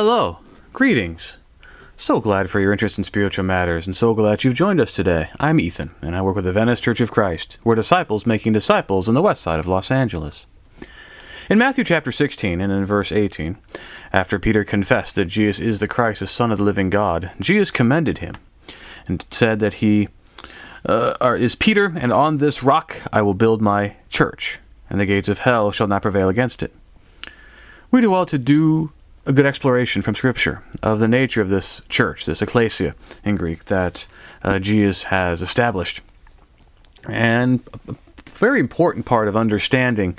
Hello, greetings. So glad for your interest in spiritual matters, and so glad you've joined us today. I'm Ethan, and I work with the Venice Church of Christ. We're disciples making disciples on the west side of Los Angeles. In Matthew chapter 16 and in verse 18, after Peter confessed that Jesus is the Christ, the Son of the living God, Jesus commended him and said that he uh, is Peter, and on this rock I will build my church, and the gates of hell shall not prevail against it. We do well to do a good exploration from Scripture of the nature of this church, this ecclesia in Greek, that uh, Jesus has established. And a very important part of understanding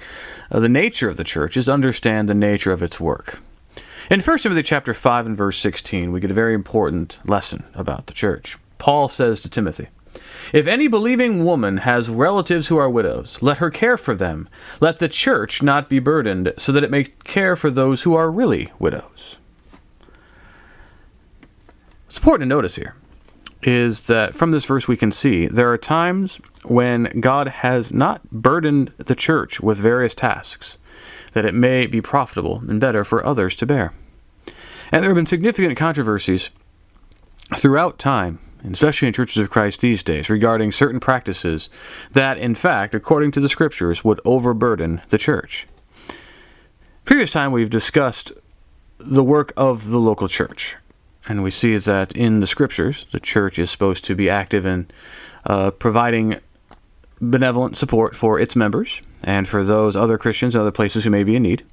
uh, the nature of the church is understand the nature of its work. In 1 Timothy chapter 5 and verse 16, we get a very important lesson about the church. Paul says to Timothy, if any believing woman has relatives who are widows, let her care for them. Let the church not be burdened, so that it may care for those who are really widows. What's important to notice here is that from this verse we can see there are times when God has not burdened the church with various tasks, that it may be profitable and better for others to bear. And there have been significant controversies throughout time especially in churches of Christ these days, regarding certain practices that, in fact, according to the scriptures, would overburden the church. Previous time we've discussed the work of the local church, and we see that in the scriptures, the church is supposed to be active in uh, providing benevolent support for its members and for those other Christians and other places who may be in need.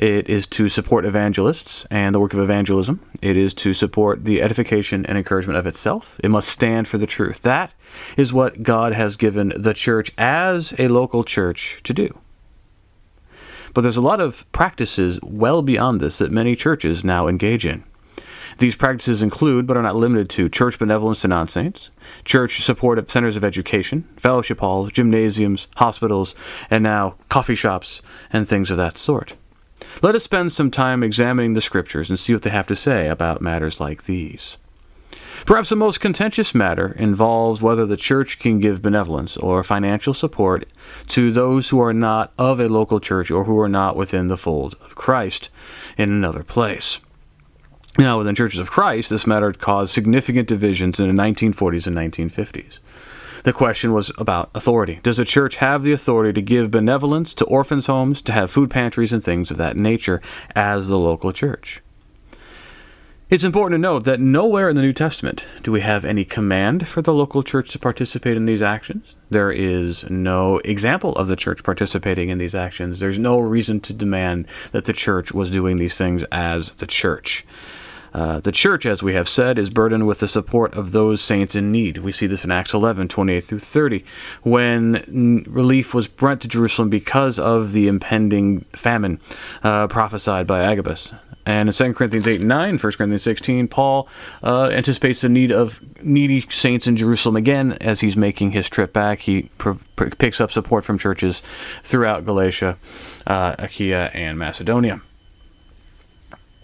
It is to support evangelists and the work of evangelism. It is to support the edification and encouragement of itself. It must stand for the truth. That is what God has given the church as a local church to do. But there's a lot of practices well beyond this that many churches now engage in. These practices include, but are not limited to, church benevolence to non saints, church support of centers of education, fellowship halls, gymnasiums, hospitals, and now coffee shops and things of that sort. Let us spend some time examining the Scriptures and see what they have to say about matters like these. Perhaps the most contentious matter involves whether the church can give benevolence or financial support to those who are not of a local church or who are not within the fold of Christ in another place. Now, within churches of Christ, this matter caused significant divisions in the 1940s and 1950s. The question was about authority. Does a church have the authority to give benevolence to orphans' homes, to have food pantries, and things of that nature as the local church? It's important to note that nowhere in the New Testament do we have any command for the local church to participate in these actions. There is no example of the church participating in these actions. There's no reason to demand that the church was doing these things as the church. Uh, the church, as we have said, is burdened with the support of those saints in need. We see this in Acts 11, 28 through 30, when relief was brought to Jerusalem because of the impending famine uh, prophesied by Agabus. And in 2 Corinthians 8 and 9, 1 Corinthians 16, Paul uh, anticipates the need of needy saints in Jerusalem again as he's making his trip back. He pr- pr- picks up support from churches throughout Galatia, uh, Achaia, and Macedonia.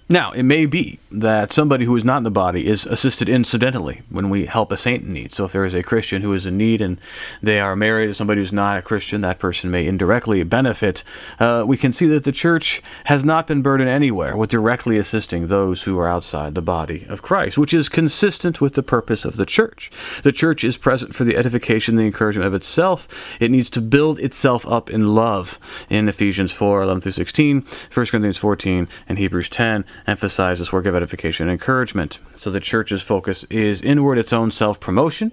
Now, it may be that somebody who is not in the body is assisted incidentally when we help a saint in need. So, if there is a Christian who is in need and they are married to somebody who's not a Christian, that person may indirectly benefit. Uh, we can see that the church has not been burdened anywhere with directly assisting those who are outside the body of Christ, which is consistent with the purpose of the church. The church is present for the edification, and the encouragement of itself. It needs to build itself up in love in Ephesians 4 11 through 16, 1 Corinthians 14, and Hebrews 10 emphasize this work of edification and encouragement. So the church's focus is inward, its own self promotion.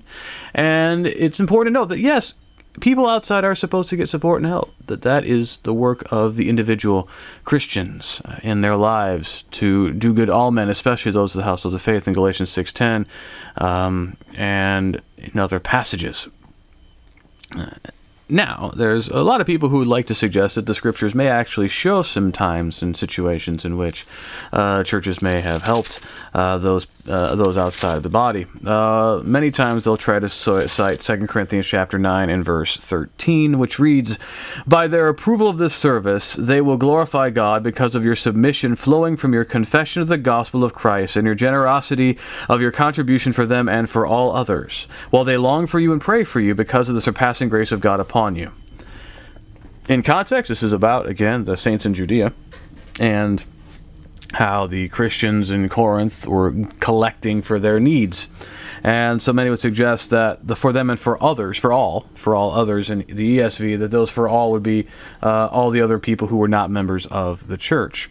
And it's important to note that, yes, people outside are supposed to get support and help that that is the work of the individual christians uh, in their lives to do good all men especially those of the household of the faith in galatians 6.10 um, and in other passages uh, now, there's a lot of people who would like to suggest that the scriptures may actually show some times and situations in which uh, churches may have helped uh, those uh, those outside the body. Uh, many times they'll try to cite 2 Corinthians chapter 9 and verse 13, which reads, "By their approval of this service, they will glorify God because of your submission flowing from your confession of the gospel of Christ and your generosity of your contribution for them and for all others, while they long for you and pray for you because of the surpassing grace of God upon upon you. In context, this is about, again, the saints in Judea. And how the Christians in Corinth were collecting for their needs. And so many would suggest that the for them and for others, for all, for all others in the ESV, that those for all would be uh, all the other people who were not members of the church.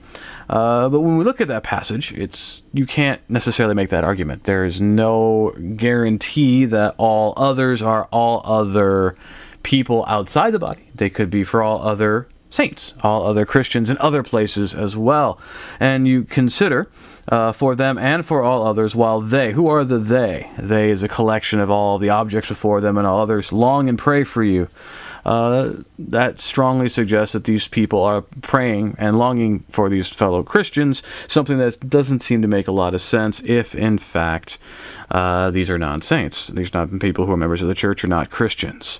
Uh, but when we look at that passage, it's you can't necessarily make that argument. There is no guarantee that all others are all other people outside the body. They could be for all other saints, all other Christians in other places as well. And you consider uh, for them and for all others, while they, who are the they? They is a collection of all the objects before them and all others, long and pray for you. Uh, that strongly suggests that these people are praying and longing for these fellow Christians, something that doesn't seem to make a lot of sense if, in fact, uh, these are non saints. These are not people who are members of the church or not Christians.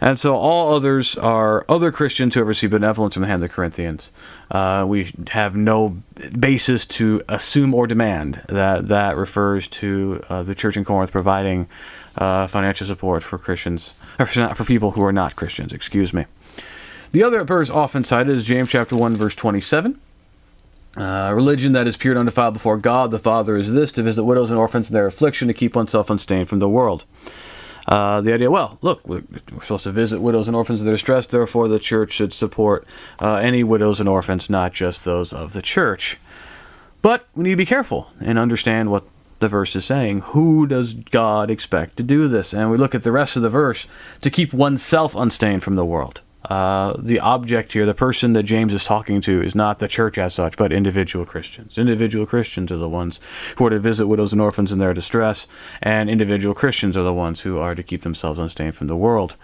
And so all others are other Christians who have received benevolence from the hand of the Corinthians. Uh, we have no basis to assume or demand that that refers to uh, the church in Corinth providing uh, financial support for Christians, or for people who are not Christians, excuse me. The other verse often cited is James chapter 1, verse 27. Uh, religion that is pure and undefiled before God the Father is this to visit widows and orphans in their affliction, to keep oneself unstained from the world. Uh, the idea, well, look, we're, supposed to visit widows and orphans in their distress, therefore the church should support uh, any widows and orphans, not just those of the church. But we need to be careful and understand what the verse is saying. Who does God expect to do this? And we look at the rest of the verse to keep oneself unstained from the world uh, the object here, the person that James is talking to, is not the church as such, but individual Christians. Individual Christians are the ones who are to visit widows and orphans in their distress, and individual Christians are the ones who are to keep themselves unstained from the world.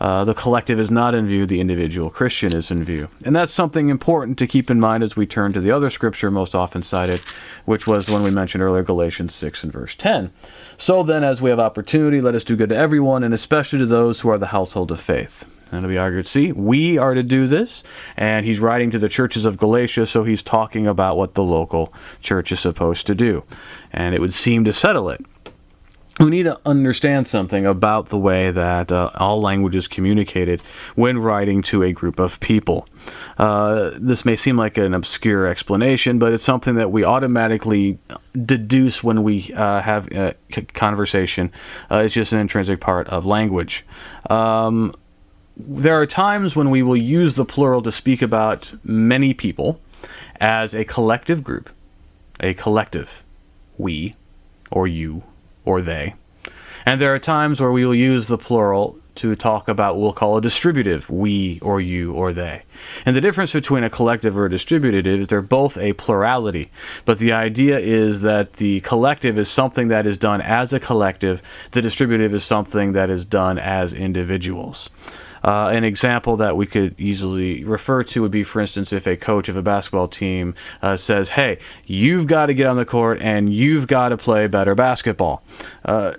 Uh, the collective is not in view, the individual Christian is in view. And that's something important to keep in mind as we turn to the other scripture most often cited, which was the one we mentioned earlier, Galatians 6 and verse 10. So then, as we have opportunity, let us do good to everyone, and especially to those who are the household of faith. It'll be argued, see, we are to do this. And he's writing to the churches of Galatia, so he's talking about what the local church is supposed to do. And it would seem to settle it. We need to understand something about the way that uh, all languages communicated when writing to a group of people. Uh, this may seem like an obscure explanation, but it's something that we automatically deduce when we uh, have a conversation. Uh, it's just an intrinsic part of language. Um, there are times when we will use the plural to speak about many people as a collective group, a collective, we, or you, or they. And there are times where we will use the plural to talk about what we'll call a distributive, we, or you, or they. And the difference between a collective or a distributive is they're both a plurality. But the idea is that the collective is something that is done as a collective, the distributive is something that is done as individuals. Uh, an example that we could easily refer to would be, for instance, if a coach of a basketball team uh, says, "Hey, you've got to get on the court and you've got to play better basketball." Uh,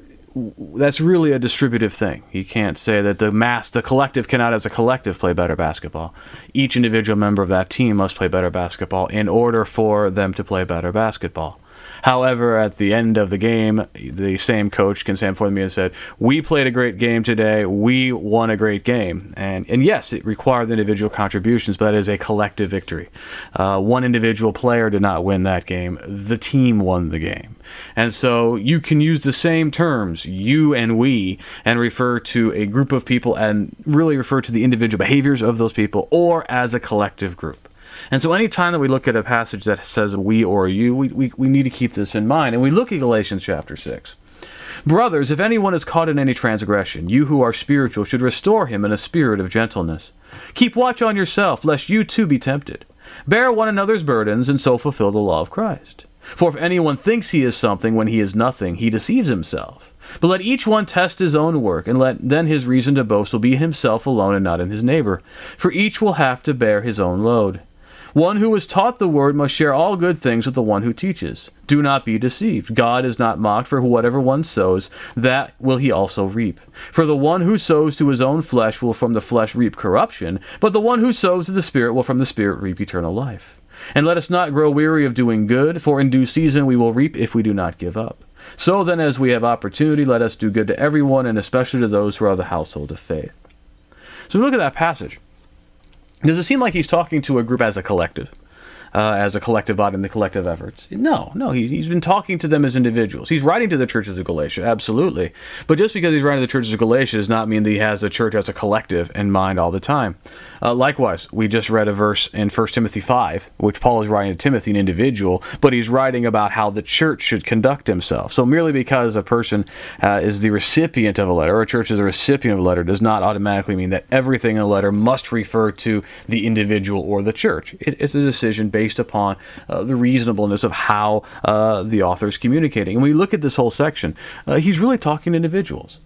that's really a distributive thing. You can't say that the mass, the collective cannot as a collective play better basketball. Each individual member of that team must play better basketball in order for them to play better basketball. However, at the end of the game, the same coach can stand for me and said, "We played a great game today. We won a great game." And and yes, it required individual contributions, but that is a collective victory. Uh, one individual player did not win that game. The team won the game. And so you can use the same terms, you and we, and refer to a group of people and really refer to the individual behaviors of those people or as a collective group. And so anytime that we look at a passage that says we or you, we, we, we need to keep this in mind. And we look at Galatians chapter 6. Brothers, if anyone is caught in any transgression, you who are spiritual should restore him in a spirit of gentleness. Keep watch on yourself, lest you too be tempted. Bear one another's burdens, and so fulfill the law of Christ. For if anyone thinks he is something when he is nothing, he deceives himself. But let each one test his own work, and let then his reason to boast will be in himself alone and not in his neighbor. For each will have to bear his own load. One who is taught the word must share all good things with the one who teaches. Do not be deceived. God is not mocked, for whatever one sows, that will he also reap. For the one who sows to his own flesh will from the flesh reap corruption, but the one who sows to the Spirit will from the Spirit reap eternal life. And let us not grow weary of doing good, for in due season we will reap if we do not give up. So then, as we have opportunity, let us do good to everyone, and especially to those who are of the household of faith. So look at that passage. Does it seem like he's talking to a group as a collective? Uh, as a collective body in the collective efforts. No, no, he, he's been talking to them as individuals. He's writing to the churches of Galatia, absolutely. But just because he's writing to the churches of Galatia does not mean that he has the church as a collective in mind all the time. Uh, likewise, we just read a verse in 1 Timothy 5, which Paul is writing to Timothy, an individual, but he's writing about how the church should conduct himself. So merely because a person uh, is the recipient of a letter, or a church is a recipient of a letter, does not automatically mean that everything in a letter must refer to the individual or the church. It, it's a decision based upon uh, the reasonableness of how uh, the author is communicating. And we look at this whole section, uh, he's really talking to individuals.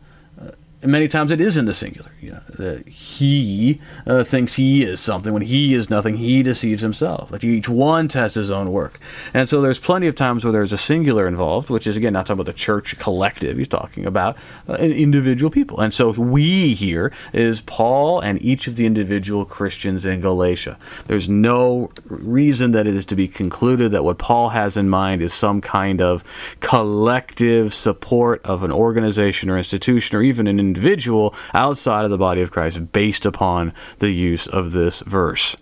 And many times it is in the singular. You know, he uh, thinks he is something when he is nothing. He deceives himself. Like each one tests his own work. And so there's plenty of times where there's a singular involved, which is again not talking about the church collective. He's talking about uh, individual people. And so we here is Paul and each of the individual Christians in Galatia. There's no reason that it is to be concluded that what Paul has in mind is some kind of collective support of an organization or institution or even an individual outside of the body of Christ based upon the use of this verse.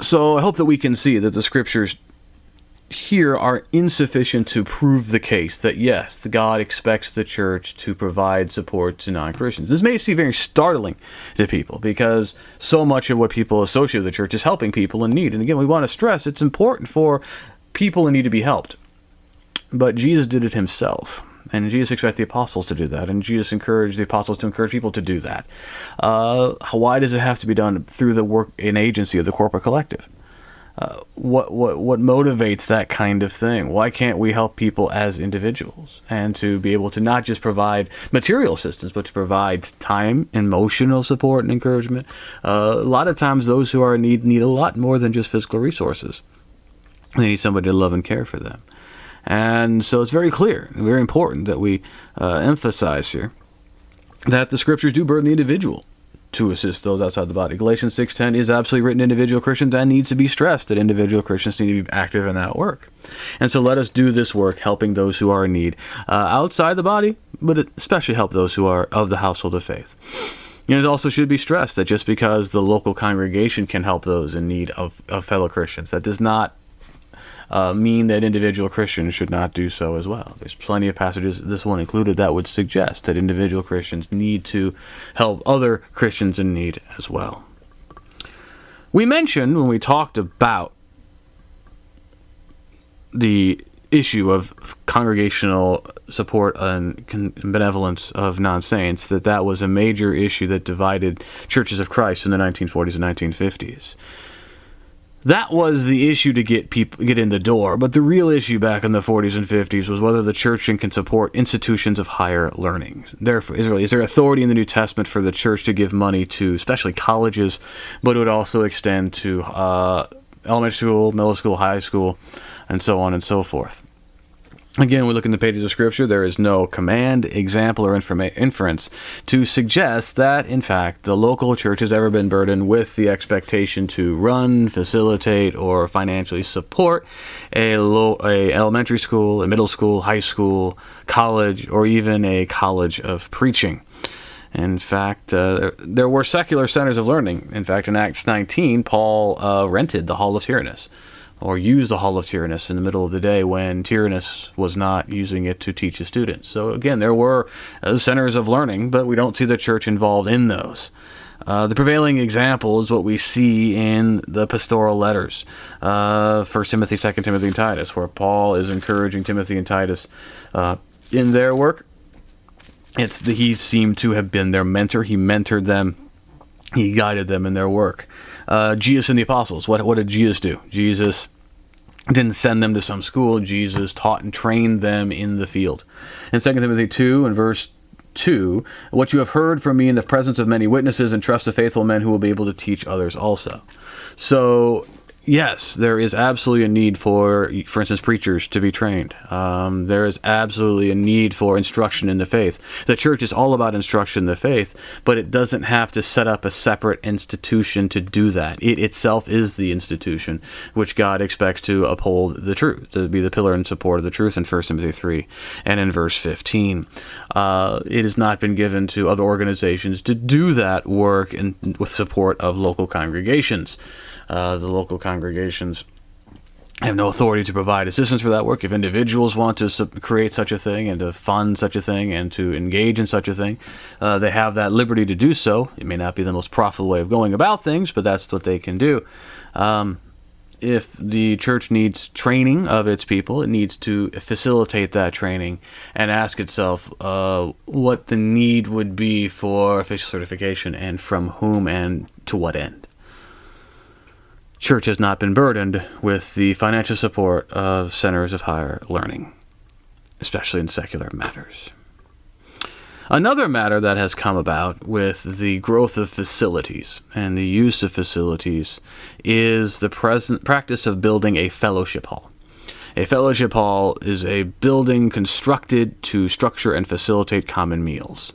So I hope that we can see that the scriptures here are insufficient to prove the case that yes, God expects the church to provide support to non-Christians. This may seem very startling to people because so much of what people associate with the church is helping people in need. And again, we want to stress it's important for people need to be helped. But Jesus did it himself. And Jesus expected the apostles to do that, and Jesus encouraged the apostles to encourage people to do that. Uh, why does it have to be done through the work and agency of the corporate collective? Uh, what what what motivates that kind of thing? Why can't we help people as individuals and to be able to not just provide material assistance, but to provide time, emotional support, and encouragement? Uh, a lot of times, those who are in need need a lot more than just physical resources. They need somebody to love and care for them. And so it's very clear, very important that we uh, emphasize here that the scriptures do burden the individual to assist those outside the body. Galatians 6:10 is absolutely written to individual Christians and needs to be stressed that individual Christians need to be active in that work. And so let us do this work helping those who are in need uh, outside the body, but especially help those who are of the household of faith. And it also should be stressed that just because the local congregation can help those in need of, of fellow Christians, that does not uh, mean that individual Christians should not do so as well. There's plenty of passages, this one included, that would suggest that individual Christians need to help other Christians in need as well. We mentioned when we talked about the issue of congregational support and benevolence of non-saints that that was a major issue that divided churches of Christ in the 1940s and 1950s that was the issue to get people get in the door. But the real issue back in the 40s and 50s was whether the church can support institutions of higher learning. Therefore, is, is there authority in the New Testament for the church to give money to, especially colleges, but it would also extend to uh, elementary school, middle school, high school, and so on and so forth. Again, we look in the pages of Scripture, there is no command, example, or informa- inference to suggest that, in fact, the local church has ever been burdened with the expectation to run, facilitate, or financially support a, a elementary school, a middle school, high school, college, or even a college of preaching. In fact, uh, there were secular centers of learning. In fact, in Acts 19, Paul uh, rented the Hall of Tyrannus or use the Hall of Tyrannus in the middle of the day when Tyrannus was not using it to teach his students. So again, there were uh, centers of learning, but we don't see the church involved in those. Uh, the prevailing example is what we see in the pastoral letters, uh, First Timothy, Second Timothy, and Titus, where Paul is encouraging Timothy and Titus uh, in their work. It's the, he seemed to have been their mentor. He mentored them. He guided them in their work. Uh, Jesus and the apostles. What what did Jesus do? Jesus didn't send them to some school. Jesus taught and trained them in the field. In 2 Timothy 2 and verse 2, what you have heard from me in the presence of many witnesses, and trust the faithful men who will be able to teach others also. So, yes, there is absolutely a need for, for instance, preachers to be trained. Um, there is absolutely a need for instruction in the faith. The church is all about instruction in the faith, but it doesn't have to set up a separate institution to do that. It itself is the institution which God expects to uphold the truth, to be the pillar and support of the truth in 1 Timothy 3 and in verse 15. Uh, it has not been given to other organizations to do that work in, with support of local congregations. Uh, the local congregations have no authority to provide assistance for that work. If individuals want to sub- create such a thing and to fund such a thing and to engage in such a thing, uh, they have that liberty to do so. It may not be the most profitable way of going about things, but that's what they can do. Um, if the church needs training of its people, it needs to facilitate that training and ask itself uh, what the need would be for official certification and from whom and to what end church has not been burdened with the financial support of centers of higher learning, especially in secular matters. Another matter that has come about with the growth of facilities and the use of facilities is the present practice of building a fellowship hall. A fellowship hall is a building constructed to structure and facilitate common meals.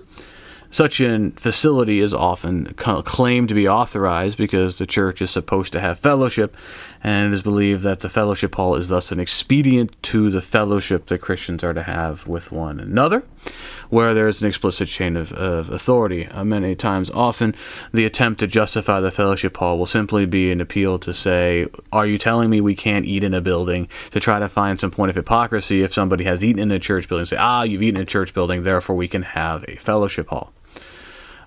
Such a facility is often claimed to be authorized because the church is supposed to have fellowship, and it is believed that the fellowship hall is thus an expedient to the fellowship that Christians are to have with one another, where there is an explicit chain of, of authority. Uh, many times, often, the attempt to justify the fellowship hall will simply be an appeal to say, Are you telling me we can't eat in a building? To try to find some point of hypocrisy if somebody has eaten in a church building, say, Ah, you've eaten in a church building, therefore we can have a fellowship hall.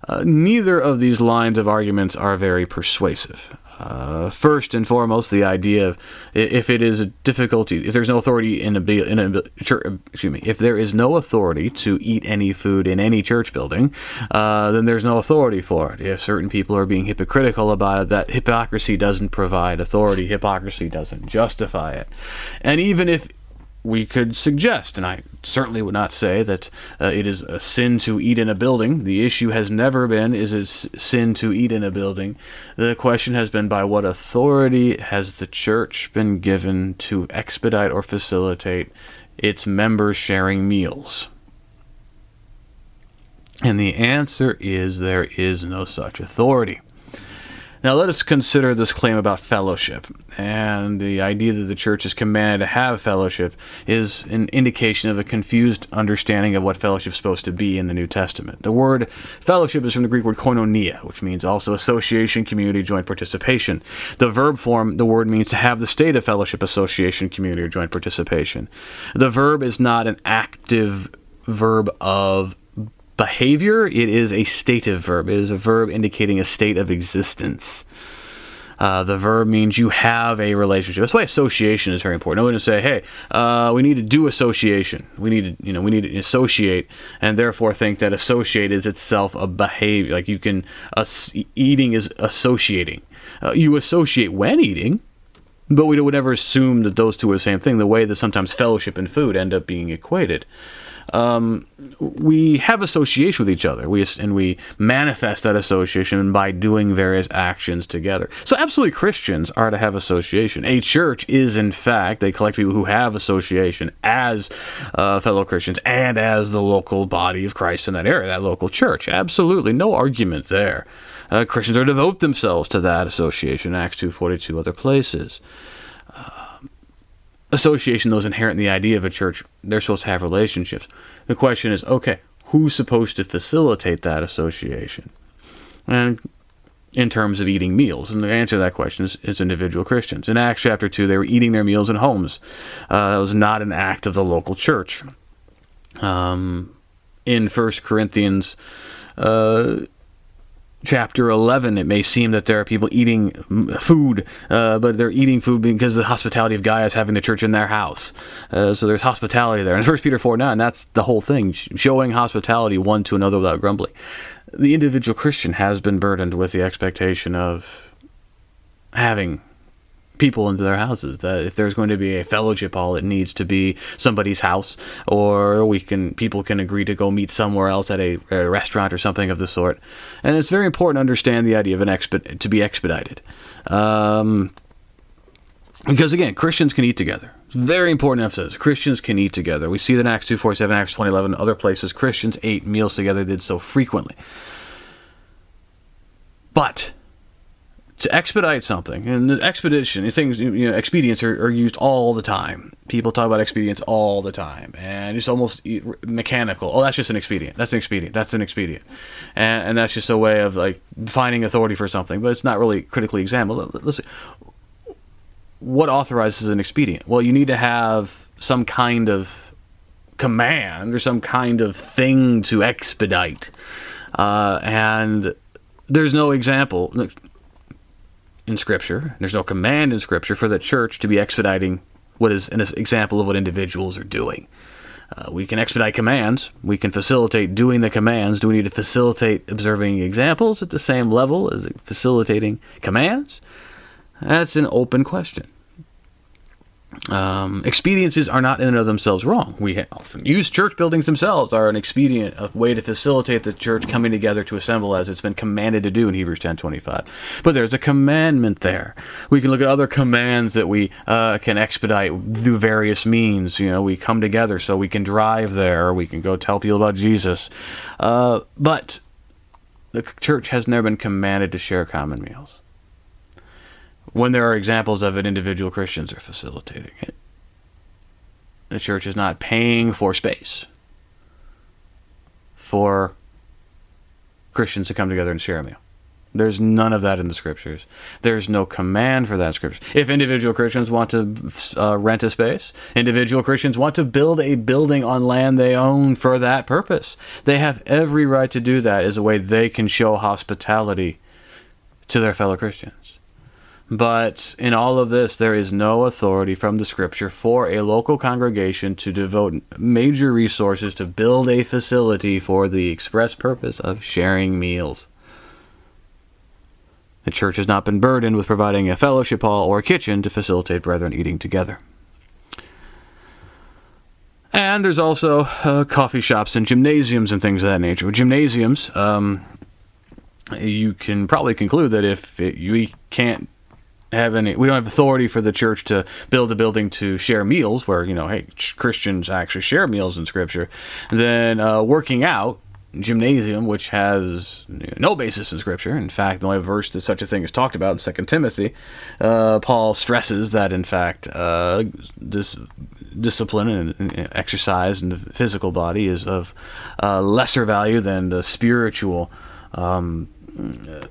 Uh, neither of these lines of arguments are very persuasive. Uh, first and foremost, the idea of if it is a difficulty, if there's no authority in a, in a church, excuse me, if there is no authority to eat any food in any church building, uh, then there's no authority for it. If certain people are being hypocritical about it, that hypocrisy doesn't provide authority. Hypocrisy doesn't justify it. And even if we could suggest, and I certainly would not say that uh, it is a sin to eat in a building. The issue has never been is it sin to eat in a building. The question has been by what authority has the church been given to expedite or facilitate its members sharing meals? And the answer is there is no such authority. Now, let us consider this claim about fellowship. And the idea that the church is commanded to have fellowship is an indication of a confused understanding of what fellowship is supposed to be in the New Testament. The word fellowship is from the Greek word koinonia, which means also association, community, joint participation. The verb form, the word means to have the state of fellowship, association, community, or joint participation. The verb is not an active verb of behavior, it is a stative verb. It is a verb indicating a state of existence. Uh, the verb means you have a relationship. That's why association is very important. One to say, "Hey, uh, we need to do association. We need to, you know, we need to associate," and therefore think that associate is itself a behavior. Like you can, uh, eating is associating. Uh, you associate when eating, but we would never assume that those two are the same thing. The way that sometimes fellowship and food end up being equated um, we have association with each other. We and we manifest that association by doing various actions together. So, absolutely, Christians are to have association. A church is, in fact, they collect people who have association as uh, fellow Christians and as the local body of Christ in that area, that local church. Absolutely, no argument there. Uh, Christians are to devote themselves to that association. Acts two forty two, other places association, those inherent in the idea of a church. They're supposed to have relationships. The question is, okay, who's supposed to facilitate that association? And in terms of eating meals? And the answer to that question is, is, individual Christians. In Acts chapter 2, they were eating their meals in homes. Uh, that was not an act of the local church. Um, in First Corinthians, uh, chapter 11, it may seem that there are people eating food, uh, but they're eating food because of the hospitality of Gaius having the church in their house. Uh, so there's hospitality there. And 1 Peter 4 9, that's the whole thing, showing hospitality one to another without grumbling. The individual Christian has been burdened with the expectation of having people into their houses. That if there's going to be a fellowship hall, it needs to be somebody's house, or we can people can agree to go meet somewhere else at a, a restaurant or something of the sort. And it's very important to understand the idea of an exped to be expedited. Um, because again, Christians can eat together. Very important emphasis. Christians can eat together. We see that in Acts 2.47, Acts 20.11, other places. Christians ate meals together, did so frequently. But to expedite something, and expedition, things, you know, expedients are, are used all the time. People talk about expedients all the time, and it's almost mechanical. Oh, that's just an expedient. That's an expedient. That's an expedient, and, and that's just a way of like finding authority for something, but it's not really critically examined. What authorizes an expedient? Well, you need to have some kind of command or some kind of thing to expedite. Uh, and there's no example in Scripture, there's no command in Scripture for the church to be expediting what is an example of what individuals are doing. Uh, we can expedite commands. We can facilitate doing the commands. Do we need to facilitate observing examples at the same level as facilitating commands? That's an open question. Um, expediencies are not in and of themselves wrong. We often use church buildings themselves are an expedient, a way to facilitate the church coming together to assemble as it's been commanded to do in Hebrews 10:25. But there's a commandment there. We can look at other commands that we uh, can expedite through various means. You know, we come together so we can drive there, we can go tell people about Jesus. Uh, but the church has never been commanded to share common meals when there are examples of it, individual Christians are facilitating it. The church is not paying for space for Christians to come together and share a meal. There's none of that in the scriptures. There's no command for that in scriptures. If individual Christians want to uh, rent a space, individual Christians want to build a building on land they own for that purpose, they have every right to do that as a way they can show hospitality to their fellow Christians. But in all of this, there is no authority from the scripture for a local congregation to devote major resources to build a facility for the express purpose of sharing meals. The church has not been burdened with providing a fellowship hall or a kitchen to facilitate brethren eating together. And there's also uh, coffee shops and gymnasiums and things of that nature. Gymnasiums, um, you can probably conclude that if it, you can't have any we don't have authority for the church to build a building to share meals where you know hey christians actually share meals in scripture. Then uh, working out gymnasium which has no basis in scripture. In fact the only verse that such a thing is talked about in second timothy. Uh, paul stresses that in fact uh, this discipline and, exercise in the physical body is of uh, lesser value than the spiritual um,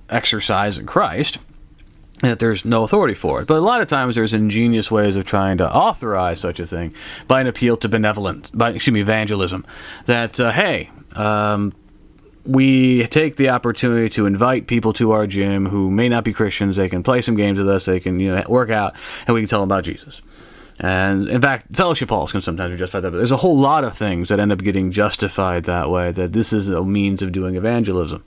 exercise in christ that there's no authority for it. But a lot of times there's ingenious ways of trying to authorize such a thing by an appeal to benevolence, by excuse me, evangelism. That uh, hey, um, we take the opportunity to invite people to our gym who may not be Christians. They can play some games with us. They can you know work out, and we can tell them about Jesus. And in fact, fellowship halls can sometimes be justified that. But there's a whole lot of things that end up getting justified that way. That this is a means of doing evangelism.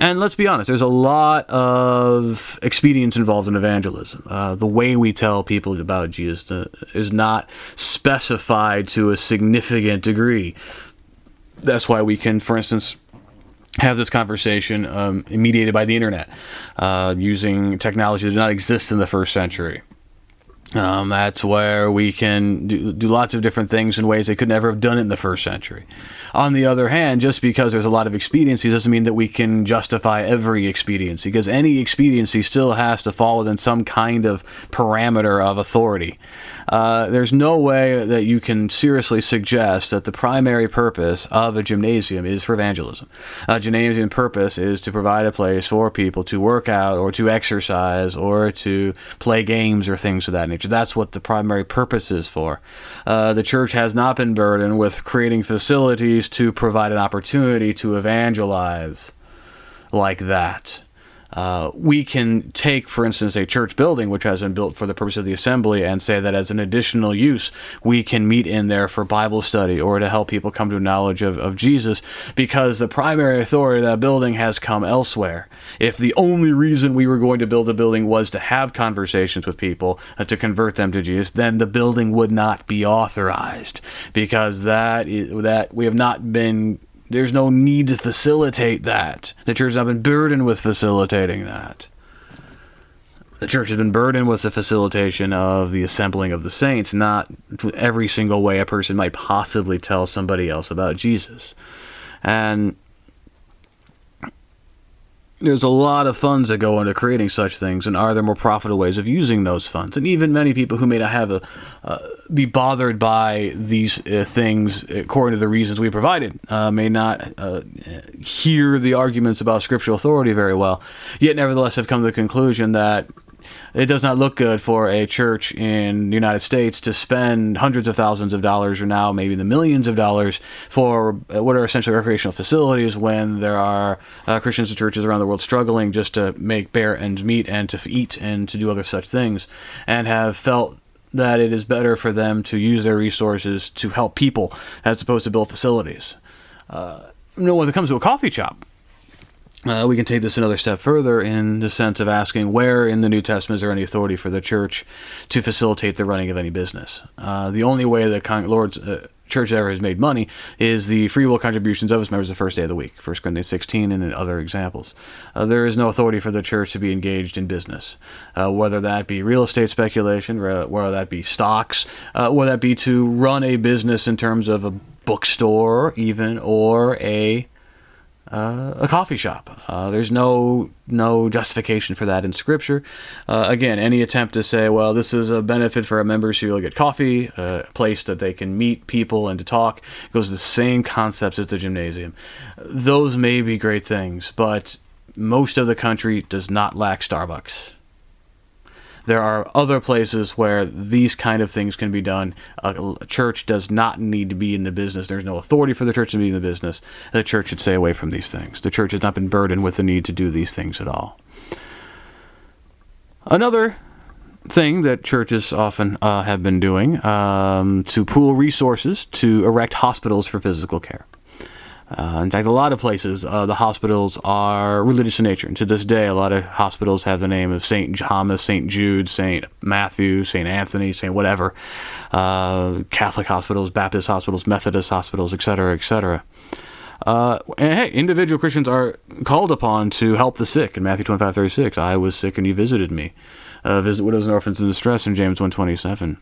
And let's be honest, there's a lot of expedience involved in evangelism. Uh, the way we tell people about Jesus uh, is not specified to a significant degree. That's why we can, for instance, have this conversation um, mediated by the internet uh, using technology that did not exist in the first century. Um, that's where we can do, do lots of different things in ways they could never have done it in the first century. On the other hand, just because there's a lot of expediency doesn't mean that we can justify every expediency, because any expediency still has to fall within some kind of parameter of authority. Uh, there's no way that you can seriously suggest that the primary purpose of a gymnasium is for evangelism. A gymnasium purpose is to provide a place for people to work out or to exercise or to play games or things of that nature. That's what the primary purpose is for. Uh, the church has not been burdened with creating facilities to provide an opportunity to evangelize like that. Uh, we can take, for instance, a church building which has been built for the purpose of the assembly and say that as an additional use, we can meet in there for Bible study or to help people come to a knowledge of, of Jesus because the primary authority of that building has come elsewhere. If the only reason we were going to build a building was to have conversations with people, uh, to convert them to Jesus, then the building would not be authorized because that is, that we have not been there's no need to facilitate that. The church has not been burdened with facilitating that. the church has been burdened with the facilitation of the assembling of the saints, not every single way a person might possibly tell somebody else about Jesus. And there's a lot of funds that go into creating such things, and are there more profitable ways of using those funds? And even many people who may not have a uh, be bothered by these uh, things according to the reasons we provided uh, may not uh, hear the arguments about scriptural authority very well, yet nevertheless have come to the conclusion that it does not look good for a church in the United States to spend hundreds of thousands of dollars or now maybe the millions of dollars for uh, what are essentially recreational facilities when there are uh, Christians and churches around the world struggling just to make bare ends meet and to eat and to do other such things and have felt that it is better for them to use their resources to help people as opposed to build facilities. Uh, know, when it comes to a coffee shop, uh, we can take this another step further in the sense of asking where in the New Testament is there any authority for the church to facilitate the running of any business. Uh, the only way the con- Lord's uh, church ever has made money is the free will contributions of its members the first day of the week, 1 Corinthians 16 and other examples. Uh, there is no authority for the church to be engaged in business, uh, whether that be real estate speculation, whether that be stocks, uh, whether that be to run a business in terms of a bookstore, even, or a uh, a coffee shop. Uh, there's no no justification for that in Scripture. Uh, again, any attempt to say, well, this is a benefit for our members who will get coffee, a place that they can meet people and to talk, goes to the same concepts as the gymnasium. Those may be great things, but most of the country does not lack Starbucks. There are other places where these kind of things can be done. A, church does not need to be in the business. There's no authority for the church to be in the business. The church should stay away from these things. The church has not been burdened with the need to do these things at all. Another thing that churches often uh, have been doing um, to pool resources to erect hospitals for physical care. Uh, in fact, a lot of places, uh, the hospitals are religious in nature. And to this day, a lot of hospitals have the name of St. Thomas, St. Jude, St. Matthew, St. Anthony, St. whatever. Uh, Catholic hospitals, Baptist hospitals, Methodist hospitals, etc., etc. Uh, and hey, individual Christians are called upon to help the sick. In Matthew 25, 36, I was sick and you visited me. Uh, visit widows and orphans in distress in James 127.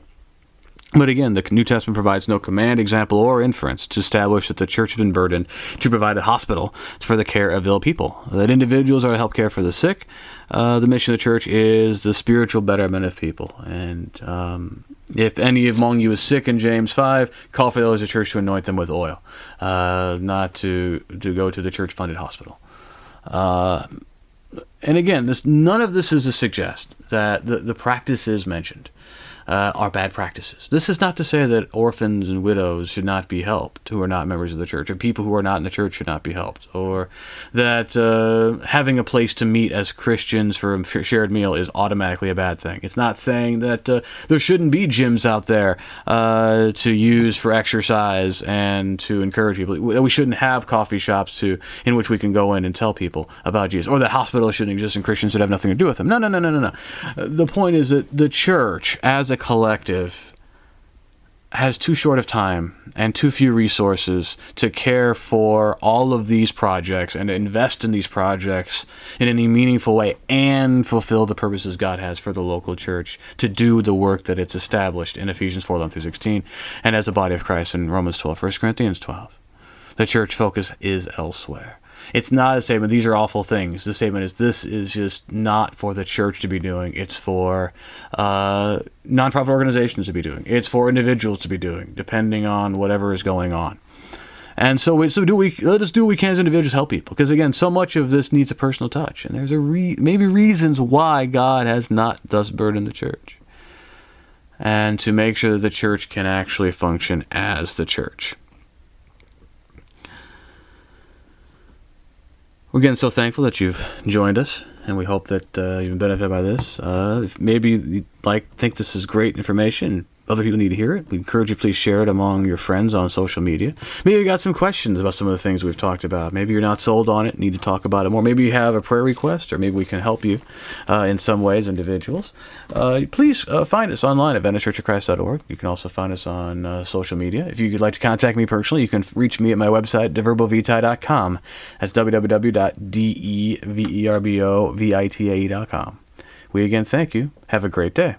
But again, the New Testament provides no command, example, or inference to establish that the church has been burdened to provide a hospital for the care of ill people. That individuals are to help care for the sick. Uh, the mission of the church is the spiritual betterment of people. And um, if any among you is sick in James 5, call for those of the church to anoint them with oil, uh, not to, to go to the church funded hospital. Uh, and again, this none of this is to suggest that the, the practice is mentioned uh, are bad practices. This is not to say that orphans and widows should not be helped who are not members of the church, or people who are not in the church should not be helped, or that uh, having a place to meet as Christians for a shared meal is automatically a bad thing. It's not saying that uh, there shouldn't be gyms out there uh, to use for exercise and to encourage people. We shouldn't have coffee shops to in which we can go in and tell people about Jesus, or that hospitals shouldn't exist and Christians should have nothing to do with them. No, no, no, no, no, no. The point is that the church, as a collective has too short of time and too few resources to care for all of these projects and invest in these projects in any meaningful way and fulfill the purposes God has for the local church to do the work that it's established in Ephesians 4 11 through 16 and as a body of Christ in Romans 12, 1 Corinthians 12. The church focus is elsewhere. It's not a statement, these are awful things. The statement is, this is just not for the church to be doing. It's for uh, nonprofit organizations to be doing. It's for individuals to be doing, depending on whatever is going on. And so, we, so do we. Let us do what we can as individuals help people, because again, so much of this needs a personal touch, and there's a re, maybe reasons why God has not thus burdened the church, and to make sure that the church can actually function as the church. We're again so thankful that you've joined us, and we hope that uh, you've benefited by this. Uh, if maybe you like think this is great information, other people need to hear it. We encourage you please share it among your friends on social media. Maybe you got some questions about some of the things we've talked about. Maybe you're not sold on it, need to talk about it more. Maybe you have a prayer request, or maybe we can help you uh, in some ways, individuals. Uh, please uh, find us online at VeniceChurchOfChrist.org. You can also find us on uh, social media. If you'd like to contact me personally, you can reach me at my website, deverbovitae.com. That's www.deverbovitae.com. We again thank you. Have a great day.